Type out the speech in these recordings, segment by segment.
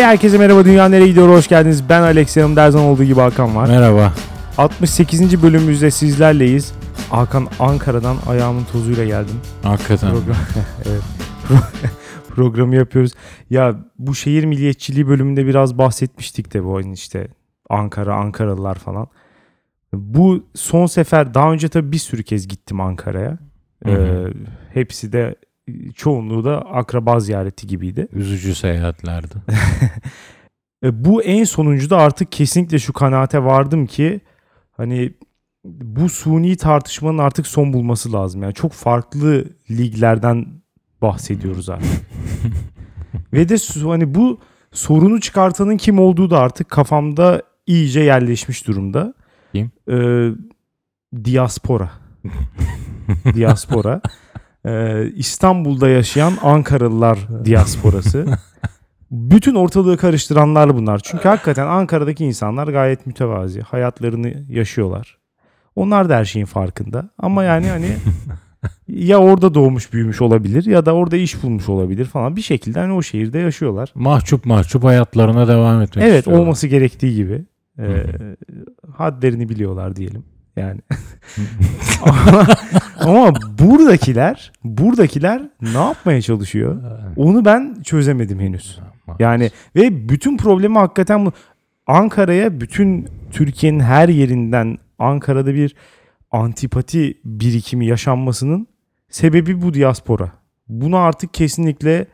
Hey herkese merhaba Dünya Nereye Gidiyor hoş geldiniz. Ben Alex yanımda her zaman olduğu gibi Hakan var. Merhaba. 68. bölümümüzde sizlerleyiz. Hakan Ankara'dan ayağımın tozuyla geldim. Hakikaten. Program, evet. Programı yapıyoruz. Ya bu şehir milliyetçiliği bölümünde biraz bahsetmiştik de bu oyun işte Ankara, Ankaralılar falan. Bu son sefer daha önce tabii bir sürü kez gittim Ankara'ya. Ee, hepsi de çoğunluğu da akraba ziyareti gibiydi. Üzücü seyahatlerdi. E, bu en sonuncu da artık kesinlikle şu kanaate vardım ki hani bu suni tartışmanın artık son bulması lazım. Yani çok farklı liglerden bahsediyoruz artık. Ve de hani bu sorunu çıkartanın kim olduğu da artık kafamda iyice yerleşmiş durumda. Kim? Ee, diaspora. diaspora. Ee, İstanbul'da yaşayan Ankaralılar diasporası. Bütün ortalığı karıştıranlar bunlar. Çünkü hakikaten Ankara'daki insanlar gayet mütevazi. Hayatlarını yaşıyorlar. Onlar da her şeyin farkında. Ama yani hani ya orada doğmuş büyümüş olabilir ya da orada iş bulmuş olabilir falan. Bir şekilde hani o şehirde yaşıyorlar. mahcup mahcup hayatlarına devam etmek Evet istiyorlar. olması gerektiği gibi. Hı hadlerini biliyorlar diyelim. Yani. ama, ama buradakiler, buradakiler ne yapmaya çalışıyor? Onu ben çözemedim henüz. Yani ve bütün problemi hakikaten bu. Ankara'ya bütün Türkiye'nin her yerinden Ankara'da bir antipati birikimi yaşanmasının sebebi bu diaspora. Buna artık kesinlikle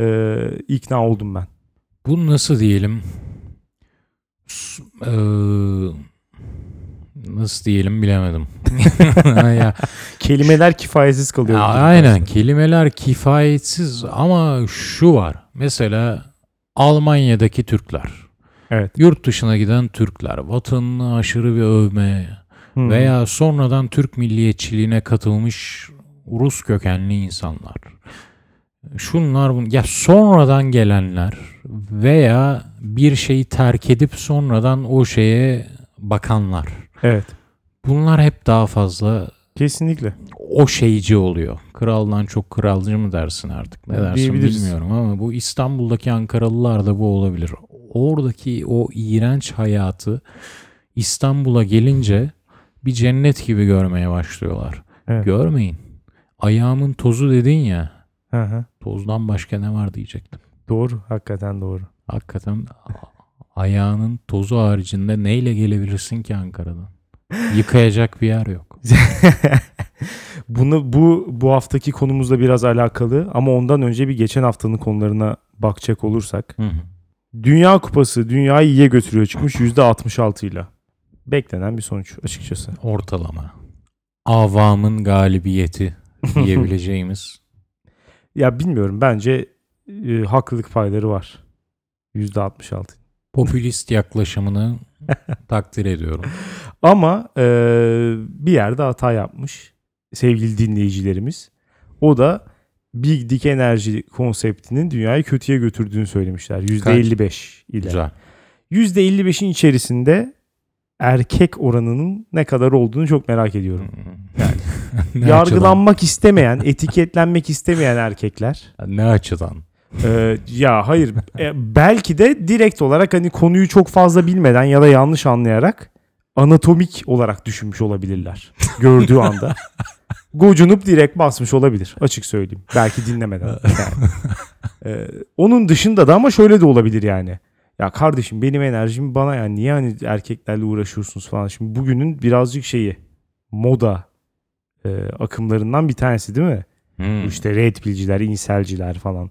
e, ikna oldum ben. Bu nasıl diyelim? Eee, nasıl diyelim bilemedim. ya, Kelimeler kifayetsiz kalıyor. ya aynen aslında. kelimeler kifayetsiz ama şu var. Mesela Almanya'daki Türkler, Evet. yurt dışına giden Türkler, vatanını aşırı bir övme, veya sonradan Türk milliyetçiliğine katılmış Rus kökenli insanlar. Şunlar bun ya sonradan gelenler veya bir şeyi terk edip sonradan o şeye bakanlar. Evet. Bunlar hep daha fazla Kesinlikle. o şeyci oluyor. Kraldan çok kralcı mı dersin artık ne dersin Diyebiliriz. bilmiyorum ama bu İstanbul'daki Ankaralılar da bu olabilir. Oradaki o iğrenç hayatı İstanbul'a gelince bir cennet gibi görmeye başlıyorlar. Evet. Görmeyin. Ayağımın tozu dedin ya. Hı hı. Tozdan başka ne var diyecektim. Doğru. Hakikaten doğru. Hakikaten ayağının tozu haricinde neyle gelebilirsin ki Ankara'dan? Yıkayacak bir yer yok. Bunu bu bu haftaki konumuzla biraz alakalı ama ondan önce bir geçen haftanın konularına bakacak olursak. Hı hı. Dünya Kupası dünyayı iyiye götürüyor çıkmış %66 ile. Beklenen bir sonuç açıkçası. Ortalama. Avamın galibiyeti diyebileceğimiz. Ya bilmiyorum bence e, haklılık payları var. %66. Popülist yaklaşımını takdir ediyorum. Ama e, bir yerde hata yapmış sevgili dinleyicilerimiz. O da Big Dick Enerji konseptinin dünyayı kötüye götürdüğünü söylemişler. %55 ile. Güzel. %55'in içerisinde erkek oranının ne kadar olduğunu çok merak ediyorum. Ne Yargılanmak istemeyen, etiketlenmek istemeyen erkekler. açıdan? Ne açıdan? Ee, ya hayır e, belki de direkt olarak hani konuyu çok fazla bilmeden ya da yanlış anlayarak anatomik olarak düşünmüş olabilirler gördüğü anda. Gocunup direkt basmış olabilir açık söyleyeyim. Belki dinlemeden. Yani. Ee, onun dışında da ama şöyle de olabilir yani. Ya kardeşim benim enerjim bana yani niye hani erkeklerle uğraşıyorsunuz falan. Şimdi bugünün birazcık şeyi moda e, akımlarından bir tanesi değil mi? Hmm. İşte red pill'ciler, inselciler falan.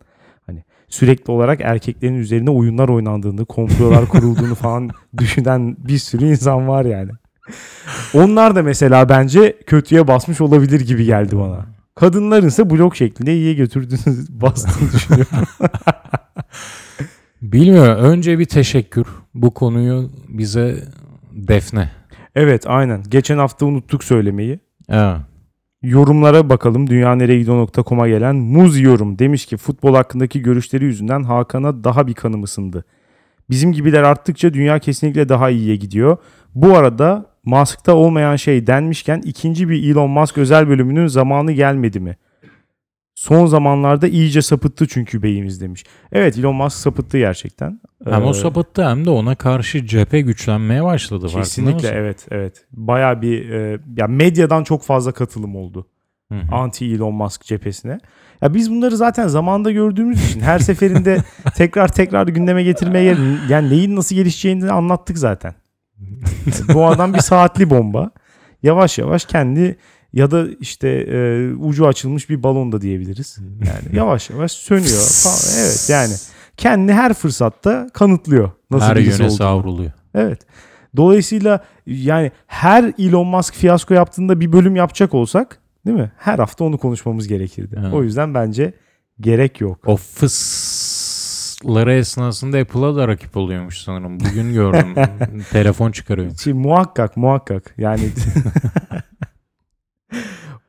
Sürekli olarak erkeklerin üzerine oyunlar oynandığını, komplolar kurulduğunu falan düşünen bir sürü insan var yani. Onlar da mesela bence kötüye basmış olabilir gibi geldi bana. Kadınların ise blok şeklinde iyiye götürdüğünü bastığını düşünüyorum. Bilmiyorum. Önce bir teşekkür. Bu konuyu bize Defne. evet aynen. Geçen hafta unuttuk söylemeyi. Evet. Yorumlara bakalım. Dünyaneregidiyor.com'a gelen Muz yorum demiş ki futbol hakkındaki görüşleri yüzünden Hakan'a daha bir kanım ısındı. Bizim gibiler arttıkça dünya kesinlikle daha iyiye gidiyor. Bu arada Musk'ta olmayan şey denmişken ikinci bir Elon Musk özel bölümünün zamanı gelmedi mi? Son zamanlarda iyice sapıttı çünkü beyimiz demiş. Evet Elon Musk sapıttı gerçekten. Hem o Ee, sapıttı hem de ona karşı cephe güçlenmeye başladı. Kesinlikle evet evet. Baya bir e, ya medyadan çok fazla katılım oldu. Hı hı. Anti Elon Musk cephesine. Ya biz bunları zaten zamanda gördüğümüz için her seferinde tekrar tekrar gündeme getirmeye yani neyin nasıl gelişeceğini anlattık zaten. Bu adam bir saatli bomba. Yavaş yavaş kendi ya da işte e, ucu açılmış bir balon da diyebiliriz. Yani yavaş yavaş sönüyor falan. Evet yani kendini her fırsatta kanıtlıyor. Nasıl Her birisi yöne olduğunu. savruluyor. Evet. Dolayısıyla yani her Elon Musk fiyasko yaptığında bir bölüm yapacak olsak değil mi? Her hafta onu konuşmamız gerekirdi. Evet. O yüzden bence gerek yok. O fısları esnasında Apple'a da rakip oluyormuş sanırım. Bugün gördüm. Telefon çıkarıyor. Şimdi muhakkak muhakkak yani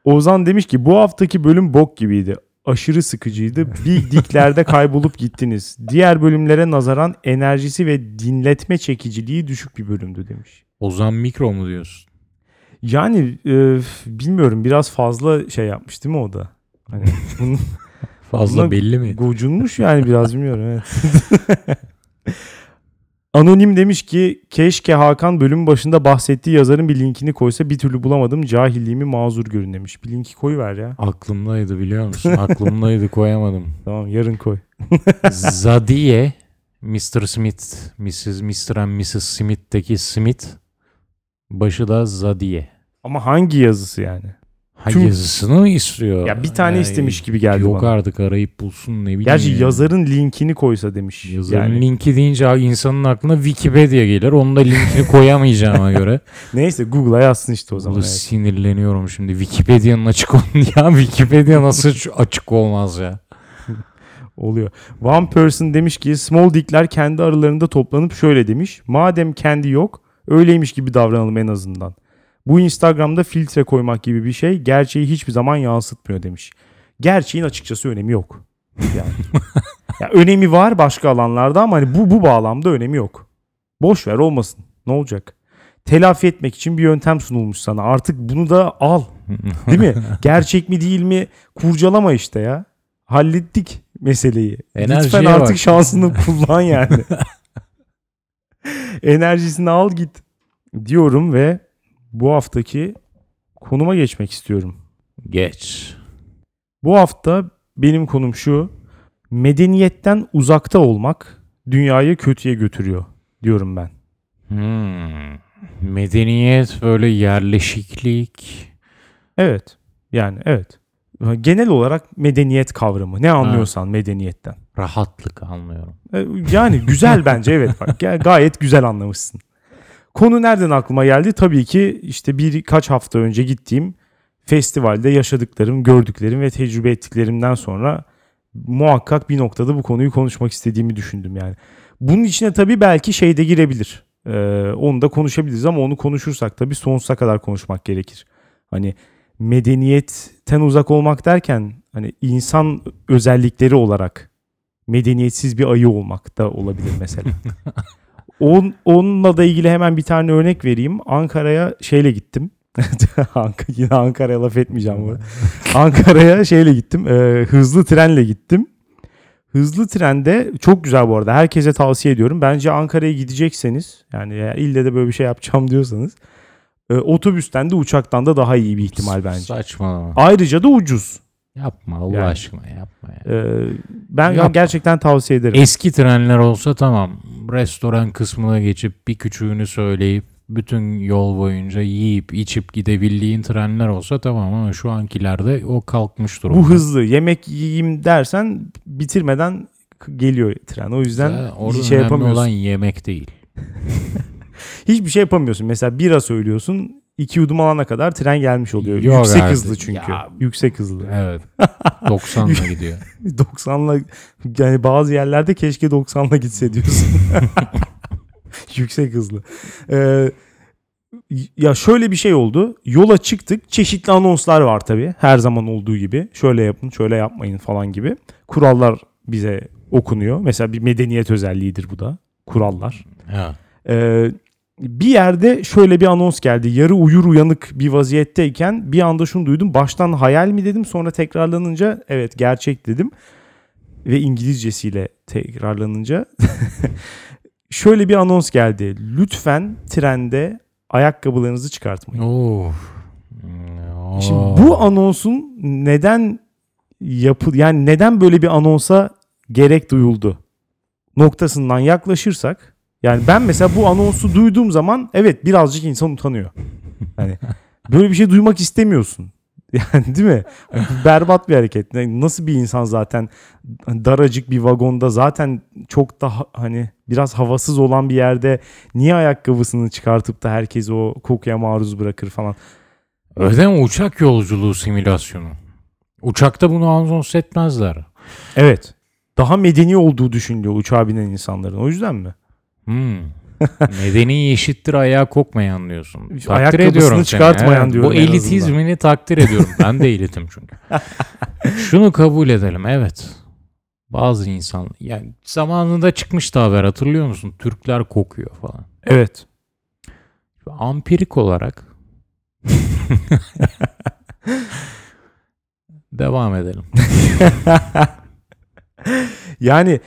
Ozan demiş ki bu haftaki bölüm bok gibiydi. Aşırı sıkıcıydı. Bir diklerde kaybolup gittiniz. Diğer bölümlere nazaran enerjisi ve dinletme çekiciliği düşük bir bölümdü demiş. Ozan Mikro mu diyorsun? Yani e, bilmiyorum biraz fazla şey yapmış değil mi o da? Hani bunun Fazla belli mi? Gocunmuş yani biraz bilmiyorum evet. Anonim demiş ki keşke Hakan bölüm başında bahsettiği yazarın bir linkini koysa bir türlü bulamadım. Cahilliğimi mazur görün demiş. Bir linki koy ver ya. Aklımdaydı biliyor musun? Aklımdaydı koyamadım. Tamam yarın koy. Zadie Mr. Smith, Mrs. Mr. and Mrs. Smith'teki Smith başı da Zadie. Ama hangi yazısı yani? Ha Tüm- yazısını mı istiyor? Ya bir tane istemiş gibi geldi Yok bana. artık arayıp bulsun ne bileyim. Gerçi ya. yazarın linkini koysa demiş. Yazarın yani. linki deyince insanın aklına Wikipedia gelir. Onun da linkini koyamayacağıma göre. Neyse Google'a yazsın işte o zaman. Vallahi evet. sinirleniyorum şimdi. Wikipedia'nın açık ol ya Wikipedia nasıl açık olmaz ya? Oluyor. One person demiş ki small dickler kendi aralarında toplanıp şöyle demiş. Madem kendi yok öyleymiş gibi davranalım en azından. Bu Instagram'da filtre koymak gibi bir şey gerçeği hiçbir zaman yansıtmıyor demiş. Gerçeğin açıkçası önemi yok. Yani. ya önemi var başka alanlarda ama hani bu bu bağlamda önemi yok. Boş ver olmasın. Ne olacak? Telafi etmek için bir yöntem sunulmuş sana. Artık bunu da al. Değil mi? Gerçek mi değil mi? Kurcalama işte ya. Hallettik meseleyi. Enerjiye Lütfen artık bak. şansını kullan yani. Enerjisini al git diyorum ve bu haftaki konuma geçmek istiyorum. Geç. Bu hafta benim konum şu. Medeniyetten uzakta olmak dünyayı kötüye götürüyor diyorum ben. Hmm. Medeniyet böyle yerleşiklik. Evet. Yani evet. Genel olarak medeniyet kavramı. Ne anlıyorsan medeniyetten. Rahatlık anlıyorum. E, Yani güzel bence evet bak Ga- gayet güzel anlamışsın. Konu nereden aklıma geldi? Tabii ki işte birkaç hafta önce gittiğim festivalde yaşadıklarım, gördüklerim ve tecrübe ettiklerimden sonra muhakkak bir noktada bu konuyu konuşmak istediğimi düşündüm yani. Bunun içine tabii belki şey de girebilir. Ee, onu da konuşabiliriz ama onu konuşursak tabii sonsuza kadar konuşmak gerekir. Hani medeniyetten uzak olmak derken hani insan özellikleri olarak medeniyetsiz bir ayı olmak da olabilir mesela. On, onunla da ilgili hemen bir tane örnek vereyim. Ankara'ya şeyle gittim. Yine Ankara'ya laf etmeyeceğim bu. Ankara'ya şeyle gittim. e, hızlı trenle gittim. Hızlı trende çok güzel bu arada. Herkese tavsiye ediyorum. Bence Ankara'ya gidecekseniz yani ille de böyle bir şey yapacağım diyorsanız e, otobüsten de uçaktan da daha iyi bir ihtimal bence. Saçmalama. Ayrıca da ucuz. Yapma Allah Yani. aşkına yapma ya. E, ben Yapma. gerçekten tavsiye ederim. Eski trenler olsa tamam. Restoran kısmına geçip bir küçüğünü söyleyip bütün yol boyunca yiyip içip gidebildiğin trenler olsa tamam ama şu ankilerde o kalkmış durumda. Bu hızlı yemek yiyeyim dersen bitirmeden k- geliyor tren. O yüzden orada hiç şey önemli yapamıyorsun. olan yemek değil. Hiçbir şey yapamıyorsun. Mesela bira söylüyorsun. İki yudum alana kadar tren gelmiş oluyor. Yok Yüksek artık. hızlı çünkü. Ya. Yüksek hızlı. Evet. 90'la gidiyor. 90'la yani bazı yerlerde keşke 90'la gitse diyorsun. Yüksek hızlı. Ee, ya şöyle bir şey oldu. Yola çıktık. Çeşitli anonslar var tabii. Her zaman olduğu gibi. Şöyle yapın, şöyle yapmayın falan gibi. Kurallar bize okunuyor. Mesela bir medeniyet özelliğidir bu da. Kurallar. Ha. Ee, bir yerde şöyle bir anons geldi. Yarı uyur uyanık bir vaziyetteyken bir anda şunu duydum. Baştan hayal mi dedim sonra tekrarlanınca evet gerçek dedim. Ve İngilizcesiyle tekrarlanınca şöyle bir anons geldi. Lütfen trende ayakkabılarınızı çıkartmayın. Oo. Şimdi bu anonsun neden yapı yani neden böyle bir anonsa gerek duyuldu noktasından yaklaşırsak yani ben mesela bu anonsu duyduğum zaman evet birazcık insan utanıyor. Hani böyle bir şey duymak istemiyorsun. Yani değil mi? Berbat bir hareket. Yani Nasıl bir insan zaten daracık bir vagonda zaten çok daha hani biraz havasız olan bir yerde niye ayakkabısını çıkartıp da herkesi o kokuya maruz bırakır falan. Öyle mi uçak yolculuğu simülasyonu? Uçakta bunu anons etmezler. Evet. Daha medeni olduğu düşünülüyor uçağa binen insanların. O yüzden mi? Hmm. Medeni eşittir ayağa kokmayan diyorsun. Takdir Ayakkabısını ediyorum çıkartmayan diyorum Bu en elitizmini takdir ediyorum. Ben de elitim çünkü. Şunu kabul edelim evet. Bazı insan yani zamanında çıkmıştı haber hatırlıyor musun? Türkler kokuyor falan. Evet. Ampirik olarak devam edelim. Yani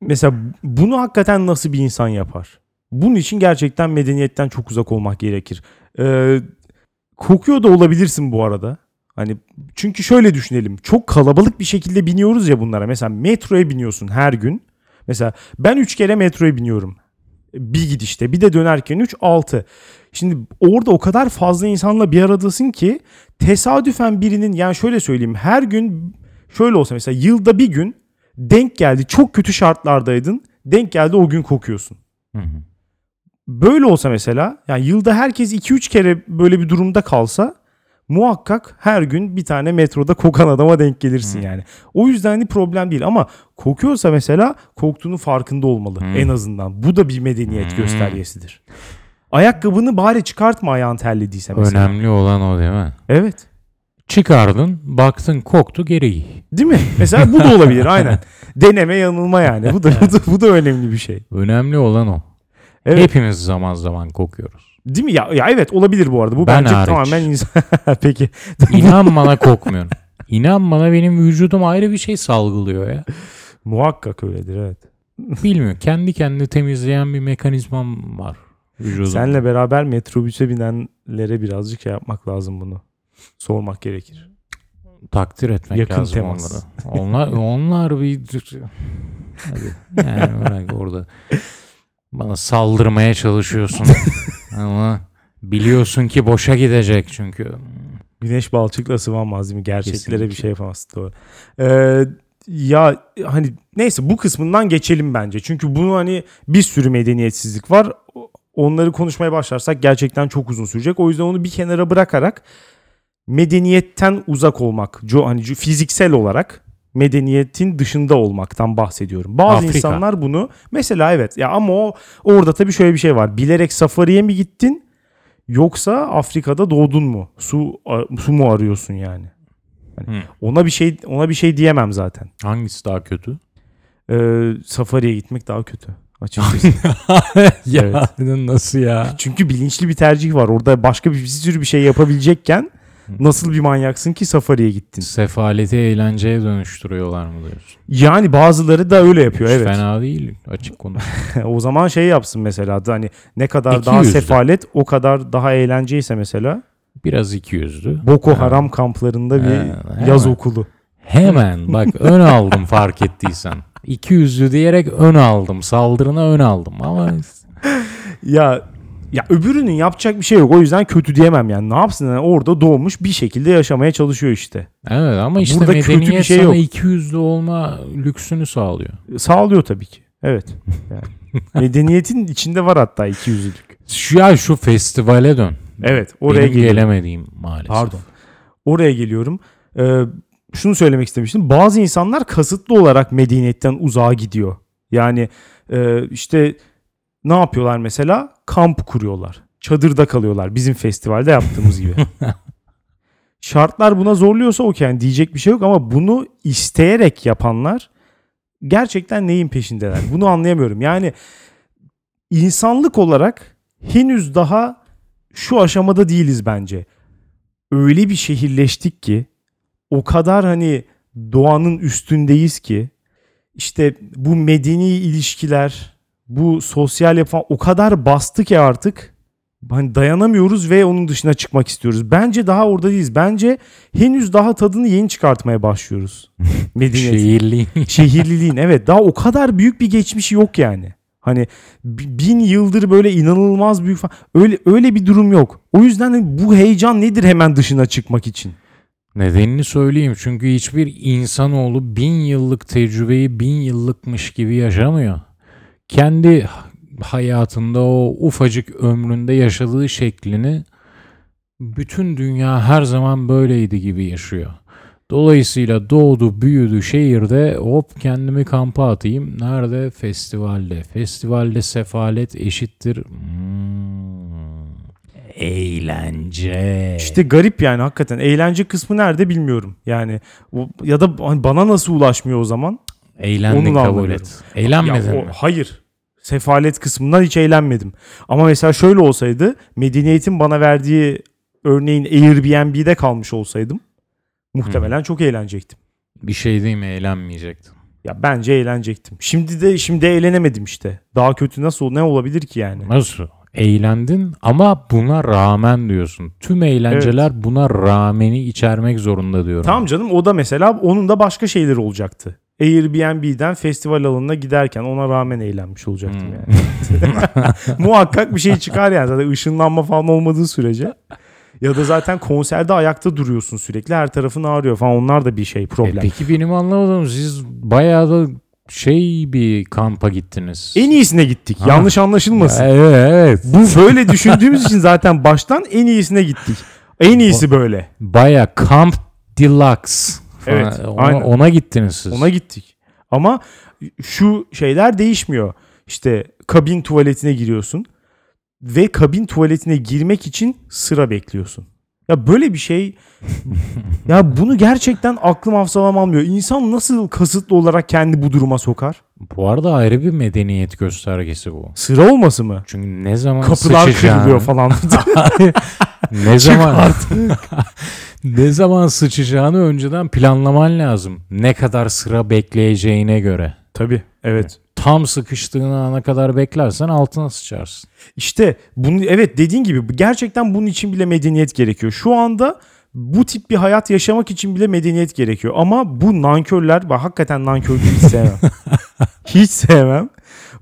mesela bunu hakikaten nasıl bir insan yapar? Bunun için gerçekten medeniyetten çok uzak olmak gerekir. Ee, kokuyor da olabilirsin bu arada. Hani çünkü şöyle düşünelim. Çok kalabalık bir şekilde biniyoruz ya bunlara. Mesela metroya biniyorsun her gün. Mesela ben 3 kere metroya biniyorum. Bir gidişte. Bir de dönerken 3 6. Şimdi orada o kadar fazla insanla bir aradasın ki tesadüfen birinin yani şöyle söyleyeyim her gün şöyle olsa mesela yılda bir gün denk geldi çok kötü şartlardaydın denk geldi o gün kokuyorsun. Hı hı. Böyle olsa mesela yani yılda herkes 2-3 kere böyle bir durumda kalsa muhakkak her gün bir tane metroda kokan adama denk gelirsin Hmm. yani. O yüzden hani problem değil ama kokuyorsa mesela koktuğunun farkında olmalı Hmm. en azından. Bu da bir medeniyet Hmm. göstergesidir. Ayakkabını bari çıkartma ayağın terlediyse mesela. Önemli olan o değil mi? Evet. Çıkardın, baktın koktu geri giy. Değil mi? Mesela bu da olabilir aynen. Deneme yanılma yani. Bu da, bu da, bu da önemli bir şey. Önemli olan o. Evet. Hepimiz zaman zaman kokuyoruz. Değil mi? Ya, ya evet olabilir bu arada. Bu Ben bence hariç. tamamen insan. Peki. İnan bana kokmuyorum. İnan bana benim vücudum ayrı bir şey salgılıyor ya. Muhakkak öyledir evet. Bilmiyorum. Kendi kendini temizleyen bir mekanizmam var vücudumda. Senle beraber metrobüse binenlere birazcık şey yapmak lazım bunu. Sormak gerekir. takdir etmek Yakın lazım temas. onları. Onlar onlar bir Hadi. Yani bırak orada bana saldırmaya çalışıyorsun ama biliyorsun ki boşa gidecek çünkü. Güneş balçıkla sıvanmaz değil mi? Gerçeklere Kesinlikle. bir şey yapamazsın. Doğru. Ee, ya hani neyse bu kısmından geçelim bence. Çünkü bunu hani bir sürü medeniyetsizlik var. Onları konuşmaya başlarsak gerçekten çok uzun sürecek. O yüzden onu bir kenara bırakarak medeniyetten uzak olmak, hani fiziksel olarak medeniyetin dışında olmaktan bahsediyorum. Bazı Afrika. insanlar bunu mesela evet ya ama o orada tabii şöyle bir şey var. Bilerek safariye mi gittin yoksa Afrika'da doğdun mu? Su su mu arıyorsun yani? Hani Hı. ona bir şey ona bir şey diyemem zaten. Hangisi daha kötü? Ee, safariye gitmek daha kötü açıkçası. ya nasıl ya? Çünkü bilinçli bir tercih var. Orada başka bir, bir sürü bir şey yapabilecekken nasıl bir manyaksın ki safariye gittin? Sefaleti eğlenceye dönüştürüyorlar mı diyorsun? Yani bazıları da öyle yapıyor Hiç evet. Fena değil açık konu. o zaman şey yapsın mesela da hani ne kadar İki daha yüzlü. sefalet o kadar daha eğlenceyse mesela Biraz iki yüzlü. Boko Ha. Haram kamplarında bir Ha, yaz hemen. okulu. Hemen bak ön aldım fark ettiysen. İki yüzlü diyerek ön aldım. Saldırına ön aldım ama Ya ya öbürünün yapacak bir şey yok. O yüzden kötü diyemem yani. Ne yapsın yani orada doğmuş bir şekilde yaşamaya çalışıyor işte. evet ama işte Burada kötü bir medeniyet şey sana yok. iki yüzlü olma lüksünü sağlıyor. Sağlıyor tabii ki. Evet. Yani medeniyetin içinde var hatta iki yüzlülük. Şu ya şu festivale dön. Evet oraya Benim geliyorum. gelemediğim maalesef. Pardon. Oraya geliyorum. Ee, şunu söylemek istemiştim. Bazı insanlar kasıtlı olarak medeniyetten uzağa gidiyor. Yani e, işte ne yapıyorlar mesela? Kamp kuruyorlar. Çadırda kalıyorlar. Bizim festivalde yaptığımız gibi. Şartlar buna zorluyorsa okey yani diyecek bir şey yok ama bunu isteyerek yapanlar gerçekten neyin peşindeler? Bunu anlayamıyorum. Yani insanlık olarak henüz daha şu aşamada değiliz bence. Öyle bir şehirleştik ki o kadar hani doğanın üstündeyiz ki işte bu medeni ilişkiler, bu sosyal yapı o kadar bastı ki artık hani dayanamıyoruz ve onun dışına çıkmak istiyoruz. Bence daha orada değiliz. Bence henüz daha tadını yeni çıkartmaya başlıyoruz. Medeniyetin. Şehirli. Şehirliliğin evet daha o kadar büyük bir geçmişi yok yani. Hani bi- bin yıldır böyle inanılmaz büyük falan. Öyle öyle bir durum yok. O yüzden de bu heyecan nedir hemen dışına çıkmak için? Nedenini söyleyeyim çünkü hiçbir insanoğlu bin yıllık tecrübeyi bin yıllıkmış gibi yaşamıyor. Kendi hayatında o ufacık ömründe yaşadığı şeklini bütün dünya her zaman böyleydi gibi yaşıyor. Dolayısıyla doğdu, büyüdü şehirde hop kendimi kampa atayım. Nerede? Festivalde. Festivalde sefalet eşittir. Hmm, eğlence. İşte garip yani hakikaten. Eğlence kısmı nerede bilmiyorum. Yani ya da hani bana nasıl ulaşmıyor o zaman? Da kabul anlamıyorum. et. Eğlenmedin Ya o- mi? Hayır. Sefalet kısmından hiç eğlenmedim. Ama mesela şöyle olsaydı medeniyetin bana verdiği örneğin Airbnb'de kalmış olsaydım muhtemelen çok eğlenecektim. Bir şey değil mi? Eğlenmeyecektin. Ya bence eğlenecektim. Şimdi de şimdi eğlenemedim işte. Daha kötü nasıl ne olabilir ki yani? Nasıl? Eğlendin ama buna rağmen diyorsun. Tüm eğlenceler buna rağmeni içermek zorunda diyorum. Tamam canım o da mesela onun da başka şeyleri olacaktı. Airbnb'den festival alanına giderken ona rağmen eğlenmiş olacaktım Hmm. yani. Muhakkak bir şey çıkar yani zaten ışınlanma falan olmadığı sürece. Ya da zaten konserde ayakta duruyorsun sürekli her tarafın ağrıyor falan onlar da bir şey E problem. peki benim anlamadığım siz bayağı da şey bir kampa gittiniz. en iyisine gittik Ha. yanlış anlaşılmasın. Evet, evet. Bu böyle düşündüğümüz için zaten baştan en iyisine gittik. En iyisi böyle. Baya Camp Deluxe. Falan. Evet, ona, aynen. ona gittiniz siz. Ona gittik. Ama şu şeyler değişmiyor. İşte kabin tuvaletine giriyorsun ve kabin tuvaletine girmek için sıra bekliyorsun. Ya böyle bir şey ya bunu gerçekten aklım hafsalam almıyor. İnsan nasıl kasıtlı olarak kendi bu duruma sokar? Bu arada ayrı bir medeniyet göstergesi bu. Sıra olması mı? Çünkü ne zaman Kapılar sıçacağını- kırılıyor falan. ne zaman ne zaman sıçacağını önceden planlaman lazım. Ne kadar sıra bekleyeceğine göre. Tabii evet. Tam sıkıştığın ana kadar beklersen altına sıçarsın. İşte bunu evet dediğin gibi gerçekten bunun için bile medeniyet gerekiyor. Şu anda bu tip bir hayat yaşamak için bile medeniyet gerekiyor. Ama bu nankörler, bak hakikaten nankörlüğü hiç sevmem. hiç sevmem.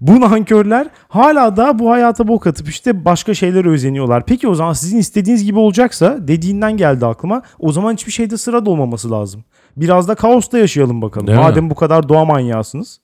Bu nankörler hala da bu hayata bok atıp işte başka şeylere özeniyorlar. Peki o zaman sizin istediğiniz gibi olacaksa dediğinden geldi aklıma. O zaman hiçbir şeyde sırada olmaması lazım. Biraz da kaosta yaşayalım bakalım. Değil mi? Madem bu kadar doğa manyağısınız.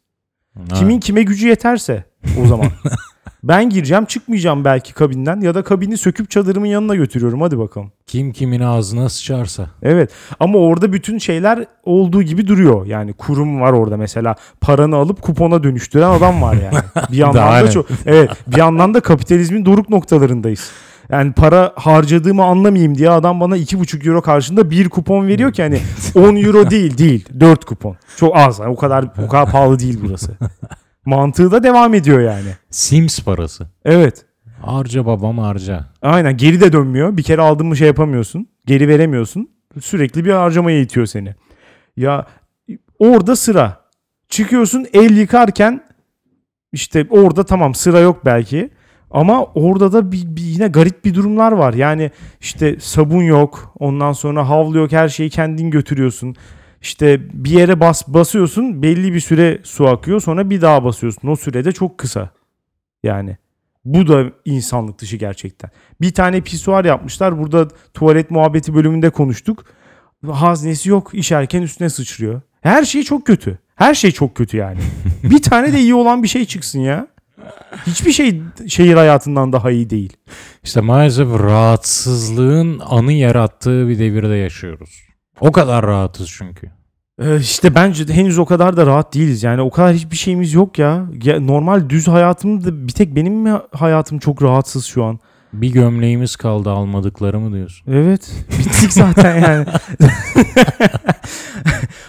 Ha. Kimin kime gücü yeterse o zaman. ben gireceğim çıkmayacağım belki kabinden ya da kabini söküp çadırımın yanına götürüyorum hadi bakalım. Kim kimin ağzına sıçarsa. Evet ama orada bütün şeyler olduğu gibi duruyor. Yani kurum var orada mesela paranı alıp kupona dönüştüren adam var yani. Bir yandan da çok evet bir yandan da kapitalizmin doruk noktalarındayız. Yani para harcadığımı anlamayayım diye adam bana 2,5 euro karşında bir kupon veriyor ki hani 10 euro değil değil 4 kupon. Çok az yani o kadar o kadar pahalı değil burası. Mantığı da devam ediyor yani. Sims parası. Evet. Harca babam harca. Aynen geri de dönmüyor. Bir kere aldın mı şey yapamıyorsun. Geri veremiyorsun. Sürekli bir harcamaya itiyor seni. Ya orada sıra. Çıkıyorsun el yıkarken işte orada tamam sıra yok belki. Ama orada da bir, bir yine garip bir durumlar var. Yani işte sabun yok. Ondan sonra havlu yok. Her şeyi kendin götürüyorsun. İşte bir yere bas basıyorsun. Belli bir süre su akıyor. Sonra bir daha basıyorsun. O sürede çok kısa. Yani bu da insanlık dışı gerçekten. Bir tane pisuar yapmışlar. Burada tuvalet muhabbeti bölümünde konuştuk. Haznesi yok. İşerken üstüne sıçrıyor. Her şey çok kötü. Her şey çok kötü yani. bir tane de iyi olan bir şey çıksın ya. Hiçbir şey şehir hayatından daha iyi değil. İşte maalesef rahatsızlığın anı yarattığı bir devirde yaşıyoruz. O kadar rahatız çünkü. Ee, işte bence de henüz o kadar da rahat değiliz. Yani o kadar hiçbir şeyimiz yok ya. ya normal düz hayatımda bir tek benim mi hayatım çok rahatsız şu an? Bir gömleğimiz kaldı almadıkları mı diyorsun? Evet. Bittik zaten yani.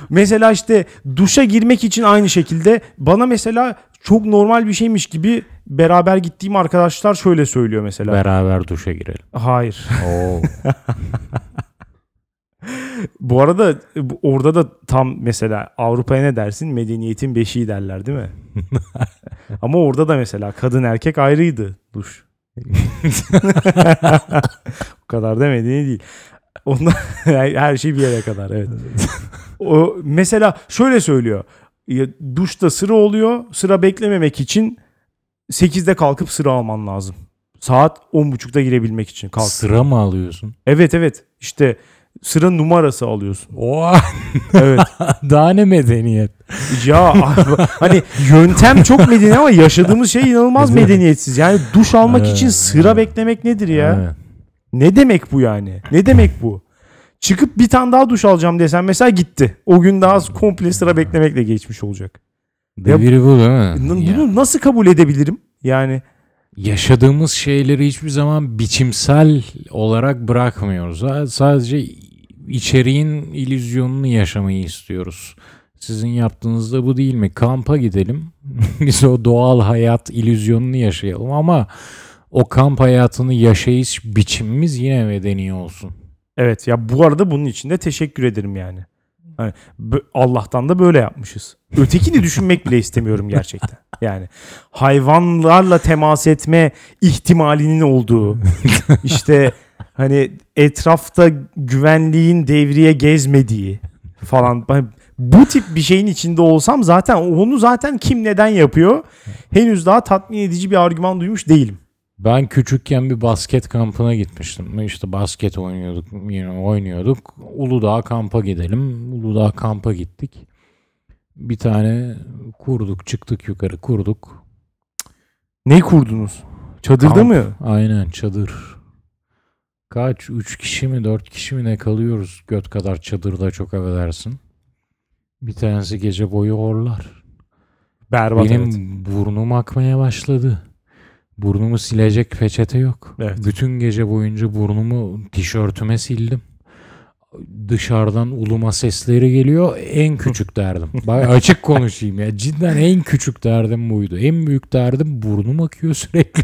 mesela işte duşa girmek için aynı şekilde bana mesela çok normal bir şeymiş gibi beraber gittiğim arkadaşlar şöyle söylüyor mesela. Beraber duşa girelim. Hayır. Oo. Bu arada orada da tam mesela Avrupa'ya ne dersin? Medeniyetin beşiği derler değil mi? Ama orada da mesela kadın erkek ayrıydı duş. o kadar da medeni değil. Ondan her şey bir yere kadar evet. O mesela şöyle söylüyor. Ya, duşta sıra oluyor. Sıra beklememek için 8'de kalkıp sıra alman lazım. Saat 10.30'da girebilmek için kalk. Sıra mı alıyorsun? Evet evet. İşte sıra numarası alıyorsun. Oha. Evet. Daha ne medeniyet. ya hani yöntem çok medeni ama yaşadığımız şey inanılmaz medeniyetsiz. Yani duş almak Evet, için sıra evet. beklemek nedir ya? Evet. Ne demek bu yani? Ne demek bu? Çıkıp bir tane daha duş alacağım desem mesela gitti. O gün daha komple sıra beklemekle geçmiş olacak. Deviri bu değil mi? N- Ya. Bunu nasıl kabul edebilirim? Yani yaşadığımız şeyleri hiçbir zaman biçimsel olarak bırakmıyoruz. Sadece içeriğin illüzyonunu yaşamayı istiyoruz. Sizin yaptığınızda bu değil mi? Kampa gidelim. Biz o doğal hayat illüzyonunu yaşayalım ama o kamp hayatını yaşayış biçimimiz yine medeni olsun. evet ya bu arada bunun için de teşekkür ederim yani. Hani Allah'tan da böyle yapmışız. Ötekini düşünmek bile istemiyorum gerçekten. Yani hayvanlarla temas etme ihtimalinin olduğu işte hani etrafta güvenliğin devriye gezmediği falan bu tip bir şeyin içinde olsam zaten onu zaten kim neden yapıyor henüz daha tatmin edici bir argüman duymuş değilim. Ben küçükken bir basket kampına gitmiştim. İşte basket oynuyorduk, yine oynuyorduk. Uludağ kampa gidelim. Uludağ kampa gittik. Bir tane kurduk, çıktık yukarı kurduk. Ne kurdunuz? Çadırda Kamp. mı? Aynen çadır. Kaç? Üç kişi mi dört kişi mi ne kalıyoruz göt kadar çadırda çok affedersin. Bir tanesi gece boyu horlar. Berbat Benim evet. burnum akmaya başladı. Burnumu silecek peçete yok. Evet. Bütün gece boyunca burnumu tişörtüme sildim. Dışarıdan uluma sesleri geliyor. En küçük derdim. Bak açık konuşayım ya. Cidden en küçük derdim buydu. En büyük derdim burnum akıyor sürekli.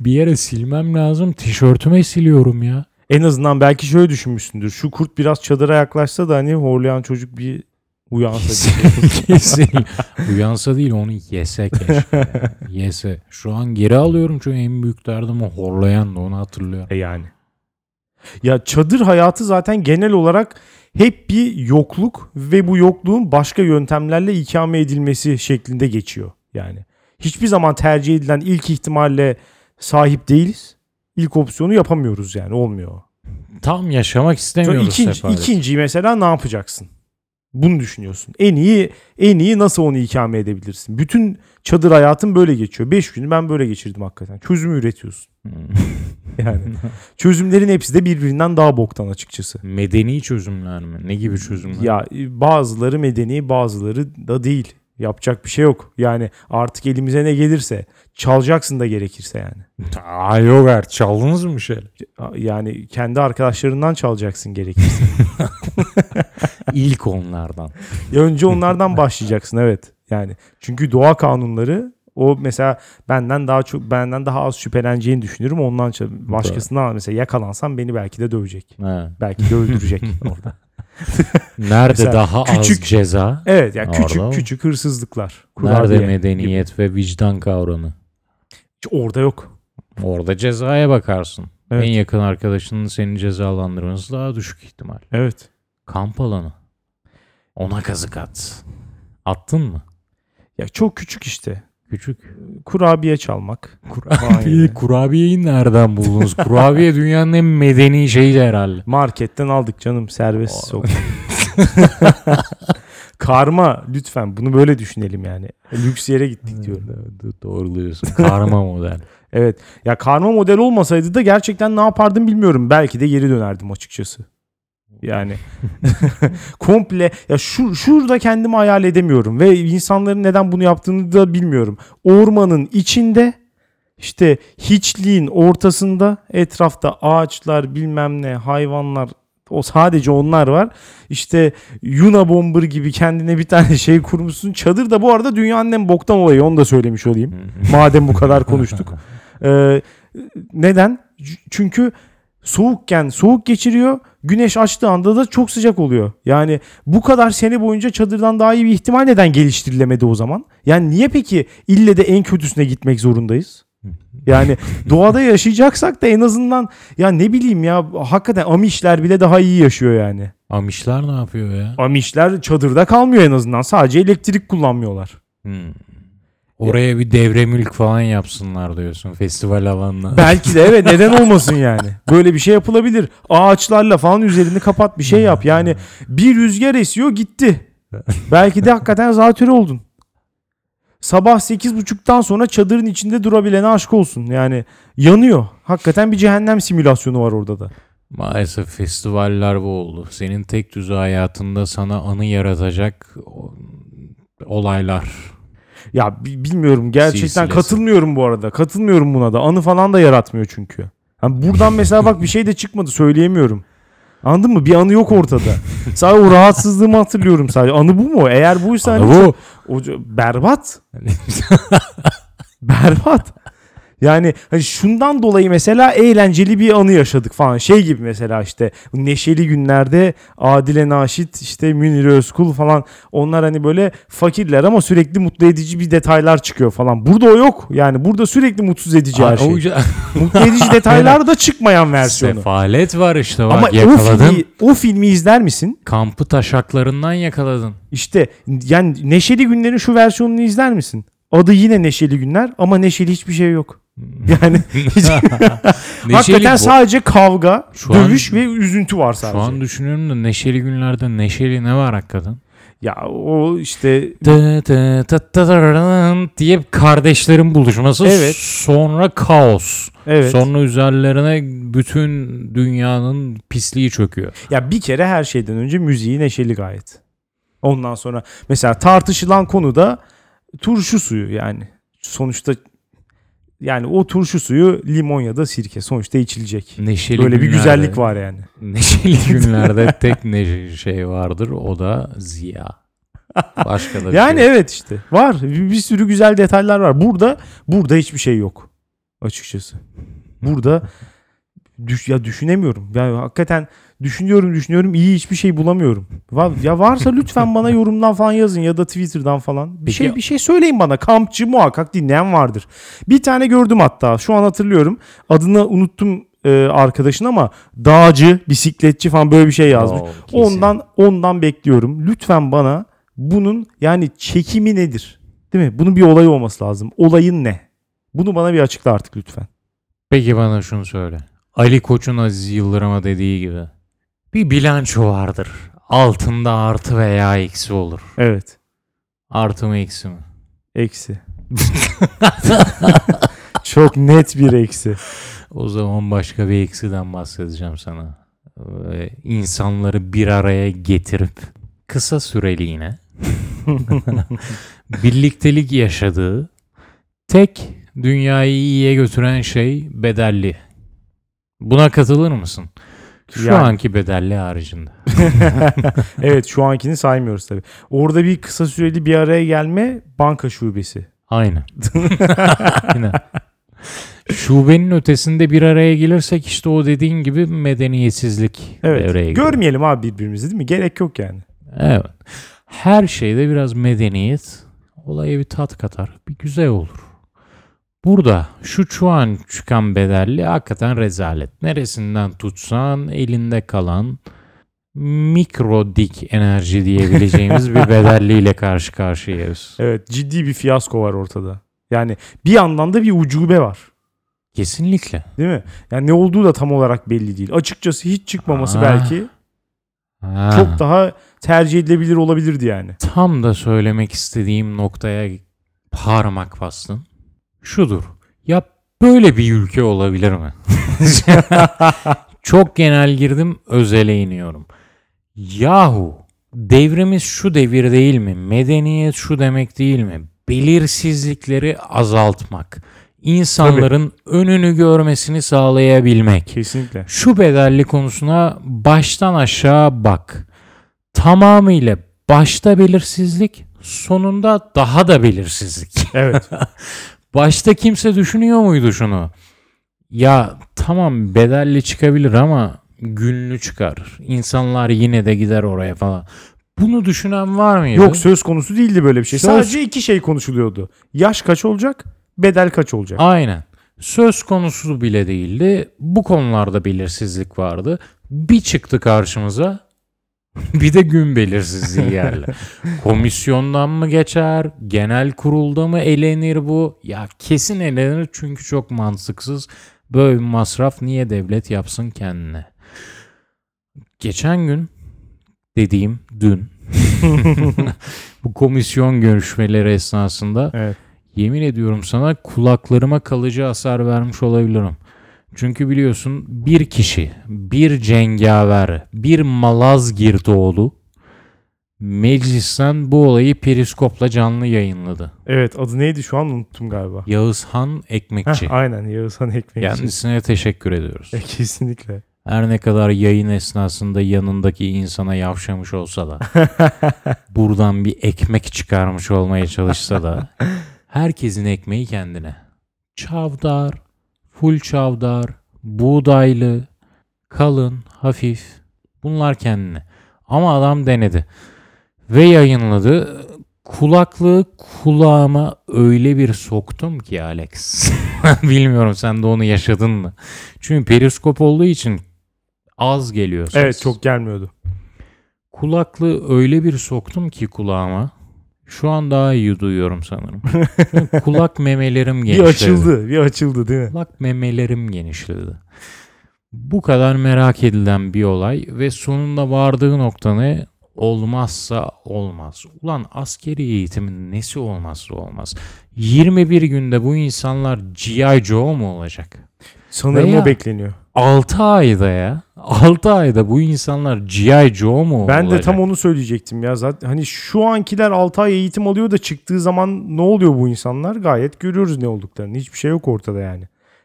Bir yere silmem lazım. Tişörtüme siliyorum ya. En azından belki şöyle düşünmüşsündür. Şu kurt biraz çadıra yaklaşsa da hani horlayan çocuk bir uyansa. Kesin. Uyansa değil onu yese keşke. Yese. Şu an geri alıyorum çünkü en büyük derdim o horlayan da onu hatırlıyorum. E yani. Ya çadır hayatı zaten genel olarak hep bir yokluk ve bu yokluğun başka yöntemlerle ikame edilmesi şeklinde geçiyor. Yani hiçbir zaman tercih edilen ilk ihtimalle sahip değiliz. İlk opsiyonu yapamıyoruz yani olmuyor. Tam yaşamak Sonra istemiyoruz ikinci, sefalet. ikinciyi mesela ne yapacaksın? Bunu düşünüyorsun. En iyi en iyi nasıl onu ikame edebilirsin? Bütün çadır hayatın böyle geçiyor. 5 günü ben böyle geçirdim hakikaten. Çözümü üretiyorsun. Hmm. Yani çözümlerin hepsi de birbirinden daha boktan açıkçası. Medeni çözümler mi? Ne gibi çözümler? Ya e, bazıları medeni, bazıları da değil. Yapacak bir şey yok. Yani artık elimize ne gelirse çalacaksın da gerekirse yani. Aa yok er çaldınız mı şeyler? Yani kendi arkadaşlarından çalacaksın gerekirse. İlk onlardan. Ya önce onlardan başlayacaksın evet. Yani çünkü doğa kanunları o mesela benden daha çok benden daha az şüpheleneceğini düşünüyorum. Ondan başkasından mesela yakalansam beni belki de dövecek. He. Belki de öldürecek orada. Nerede Mesela daha küçük- az ceza? Evet yani Orada küçük mı? küçük hırsızlıklar. Nerede medeniyet ve vicdan kavramı? gibi. Orada yok. Orada cezaya bakarsın. Evet. En yakın arkadaşının seni cezalandırması daha düşük ihtimal. Evet. Kamp alanı. Ona kazık at. Attın mı? Ya çok küçük işte. Küçük. Kurabiye çalmak. Kurabiye, kurabiyeyi nereden buldunuz? Kurabiye dünyanın en medeni şeyi herhalde. Marketten aldık canım serbest sok. Karma lütfen bunu böyle düşünelim yani. Lüks yere gittik diyorum. Doğru diyorsun. Karma model. Evet. Ya karma model olmasaydı da gerçekten ne yapardım bilmiyorum. Belki de geri dönerdim açıkçası. Yani komple ya şu şurada kendimi hayal edemiyorum ve insanların neden bunu yaptığını da bilmiyorum. Ormanın içinde işte hiçliğin ortasında etrafta ağaçlar bilmem ne hayvanlar o sadece onlar var. İşte Yuna Bomber gibi kendine bir tane şey kurmuşsun. Çadır da bu arada dünyanın en boktan olayı onu da söylemiş olayım. Madem bu kadar konuştuk. Ee, neden? Çünkü soğukken soğuk geçiriyor. Güneş açtığı anda da çok sıcak oluyor. Yani bu kadar sene boyunca çadırdan daha iyi bir ihtimal neden geliştirilemedi o zaman? Yani niye peki ille de en kötüsüne gitmek zorundayız? Yani doğada yaşayacaksak da en azından ya ne bileyim ya hakikaten Amişler bile daha iyi yaşıyor yani. Amişler ne yapıyor ya? Amişler çadırda kalmıyor en azından. Sadece elektrik kullanmıyorlar. Hmm. Oraya bir devre mülk falan yapsınlar diyorsun festival alanına. Belki de evet neden olmasın yani. Böyle bir şey yapılabilir. Ağaçlarla falan üzerini kapat bir şey yap. Yani bir rüzgar esiyor gitti. Belki de hakikaten zatürre oldun. Sabah 8.30'dan sonra çadırın içinde durabilene aşk olsun. Yani yanıyor. Hakikaten bir cehennem simülasyonu var orada da. Maalesef festivaller bu oldu. Senin tek düze hayatında sana anı yaratacak olaylar. Ya bi- bilmiyorum gerçekten Silsilesi. katılmıyorum bu arada. Katılmıyorum buna da. Anı falan da yaratmıyor çünkü. Yani buradan mesela bak bir şey de çıkmadı söyleyemiyorum. Anladın mı? Bir anı yok ortada. Sadece o rahatsızlığımı hatırlıyorum sadece. Anı bu mu? Eğer buysa hani Anı bu. o, berbat. berbat. Yani hani şundan dolayı mesela eğlenceli bir anı yaşadık falan. Şey gibi mesela işte neşeli günlerde Adile Naşit işte Münir Özkul falan onlar hani böyle fakirler ama sürekli mutlu edici bir detaylar çıkıyor falan. Burada o yok. Yani burada sürekli mutsuz edici her Aa, şey. o- mutlu edici detaylar da çıkmayan versiyonu. Sefalet var işte bak Ama o yakaladın. filmi, o filmi izler misin? Kampı taşaklarından yakaladın. İşte yani Neşeli Günler'in şu versiyonunu izler misin? Adı yine Neşeli Günler ama neşeli hiçbir şey yok. Yani hiç- hakikaten bu- sadece kavga, Şu an- dövüş ve üzüntü var sadece. Şu an düşünüyorum da neşeli günlerde neşeli ne var hakikaten? Ya o işte diye kardeşlerin buluşması Evet. sonra kaos. evet. Sonra üzerlerine bütün dünyanın pisliği çöküyor. Ya bir kere her şeyden önce müziği neşeli gayet. Ondan sonra mesela tartışılan konu da turşu suyu yani. Sonuçta yani o turşu suyu limon ya da sirke sonuçta içilecek. Neşeli Böyle bir günlerde- güzellik var yani. Neşeli günlerde tek ne şey vardır o da Ziya. Başka da bir Yani şey evet işte var bir, bir sürü güzel detaylar var. Burada burada hiçbir şey yok açıkçası. Burada düş, ya düşünemiyorum. Yani hakikaten düşünüyorum düşünüyorum iyi hiçbir şey bulamıyorum. Va- Ya varsa lütfen bana yorumdan falan yazın ya da Twitter'dan falan. Bir Peki- şey bir şey söyleyin bana. Kampçı muhakkak dinleyen vardır. Bir tane gördüm hatta. Şu an hatırlıyorum. Adını unuttum e, arkadaşın ama dağcı, bisikletçi falan böyle bir şey yazmış. Oo, kesin. Ondan ondan bekliyorum. Lütfen bana bunun yani çekimi nedir? Değil mi? Bunun bir olayı olması lazım. Olayın ne? Bunu bana bir açıkla artık lütfen. Peki bana şunu söyle. Ali Koç'un Aziz Yıldırım'a dediği gibi bir bilanço vardır. Altında artı veya eksi olur. Evet. Artı mı eksi mi? Eksi. Çok net bir eksi. O zaman başka bir eksiden bahsedeceğim sana. Ee, insanları bir araya getirip kısa süreliğine birliktelik yaşadığı tek dünyayı iyiye götüren şey bedelli. Buna katılır mısın? Şu Yani. anki bedelli haricinde. evet şu ankini saymıyoruz tabii. Orada bir kısa süreli bir araya gelme banka şubesi. Aynen. Aynen. Şubenin ötesinde bir araya gelirsek işte o dediğin gibi medeniyetsizlik Evet. devreye giriyor. Görmeyelim abi birbirimizi değil mi? Gerek yok yani. Evet. Her şeyde biraz medeniyet olaya bir tat katar. Bir güzel olur. Burada şu şu an çıkan bedelli hakikaten rezalet. Neresinden tutsan elinde kalan mikro dik enerji diyebileceğimiz bir bedelliyle karşı karşıyayız. Evet ciddi bir fiyasko var ortada. Yani bir yandan da bir ucube var. Kesinlikle. Değil mi? Yani ne olduğu da tam olarak belli değil. Açıkçası hiç çıkmaması Aa. belki Ha. çok daha tercih edilebilir olabilirdi yani. Tam da söylemek istediğim noktaya parmak bastın. Şudur. Ya böyle bir ülke olabilir mi? Çok genel girdim, özele iniyorum. Yahu devrimiz şu devir değil mi? Medeniyet şu demek değil mi? Belirsizlikleri azaltmak. insanların önünü görmesini sağlayabilmek. Kesinlikle. Şu bedelli konusuna baştan aşağı bak. Tamamıyla başta belirsizlik, sonunda daha da belirsizlik. Evet. Başta kimse düşünüyor muydu şunu? Ya tamam bedelli çıkabilir ama günlü çıkar. İnsanlar yine de gider oraya falan. Bunu düşünen var mıydı? Yok söz konusu değildi böyle bir şey. Söz- Sadece iki şey konuşuluyordu. Yaş kaç olacak? Bedel kaç olacak? Aynen. Söz konusu bile değildi. Bu konularda belirsizlik vardı. Bir çıktı karşımıza. bir de gün belirsizliği yerle. Komisyondan mı geçer? Genel kurulda mı elenir bu? Ya kesin elenir çünkü çok mantıksız. Böyle bir masraf niye devlet yapsın kendine? Geçen gün dediğim dün bu komisyon görüşmeleri esnasında Evet. Yemin ediyorum sana kulaklarıma kalıcı hasar vermiş olabilirim. Çünkü biliyorsun bir kişi, bir cengaver, bir Malazgirtoğlu meclisten bu olayı periskopla canlı yayınladı. Evet adı neydi şu an unuttum galiba. Yağızhan Ekmekçi. Heh, aynen Yağızhan Ekmekçi. Kendisine teşekkür ediyoruz. E, kesinlikle. Her ne kadar yayın esnasında yanındaki insana yavşamış olsa da, buradan bir ekmek çıkarmış olmaya çalışsa da, herkesin ekmeği kendine. Çavdar, full çavdar, buğdaylı, kalın, hafif. Bunlar kendine. Ama adam denedi. Ve yayınladı. Kulaklığı kulağıma öyle bir soktum ki Alex. Bilmiyorum sen de onu yaşadın mı? Çünkü periskop olduğu için az geliyor ses. Evet çok gelmiyordu. Kulaklığı öyle bir soktum ki kulağıma. Şu an daha iyi duyuyorum sanırım. Kulak memelerim Bir genişledi. açıldı. Bir açıldı değil mi? Kulak memelerim genişledi. Bu kadar merak edilen bir olay ve sonunda vardığı nokta ne? Olmazsa olmaz. Ulan askeri eğitimin nesi olmazsa olmaz. 21 günde bu insanlar G.I. Joe mu olacak? Sanırım Veya- o bekleniyor. 6 ayda ya. 6 ayda bu insanlar G.I. Joe mu Ben olacak? de tam onu söyleyecektim ya. Zaten hani şu ankiler 6 ay eğitim alıyor da çıktığı zaman ne oluyor bu insanlar? Gayet görüyoruz ne olduklarını. Hiçbir şey yok ortada yani.